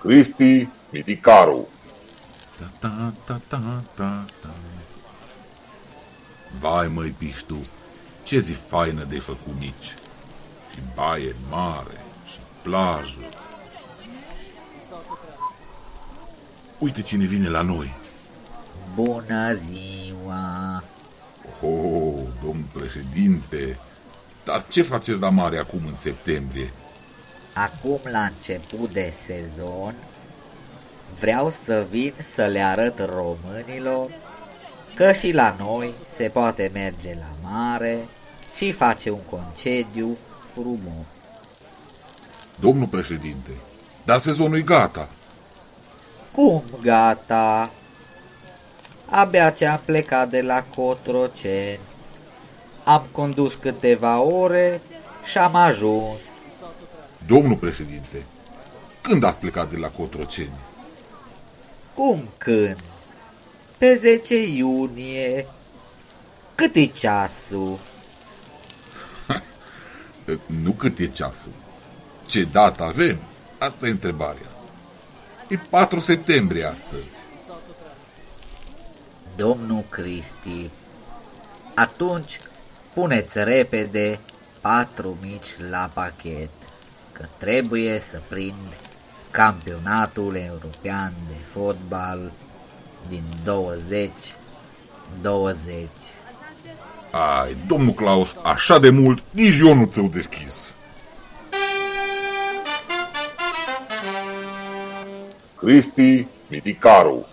Cristi Miticaru Ta, ta, ta, ta, ta, ta. Vai, măi, piștu, ce zi faină de făcut mici. Și baie mare, și plajă. Uite cine vine la noi. Bună ziua! Oh, domn președinte, dar ce faceți la mare acum în septembrie? Acum la început de sezon vreau să vin să le arăt românilor că și la noi se poate merge la mare și face un concediu frumos. Domnul președinte, dar sezonul e gata. Cum gata? Abia ce am plecat de la Cotroceni. Am condus câteva ore și am ajuns. Domnul președinte, când ați plecat de la Cotroceni? Cum când? Pe 10 iunie. Cât e ceasul? Nu cât e ceasul. Ce dată avem? Asta e întrebarea. E 4 septembrie astăzi. Domnul Cristi, atunci puneți repede patru mici la pachet, că trebuie să prind campionatul european de fotbal din 20 20. Ai, domnul Claus, așa de mult, nici eu nu ți-o deschis. Cristi Miticaru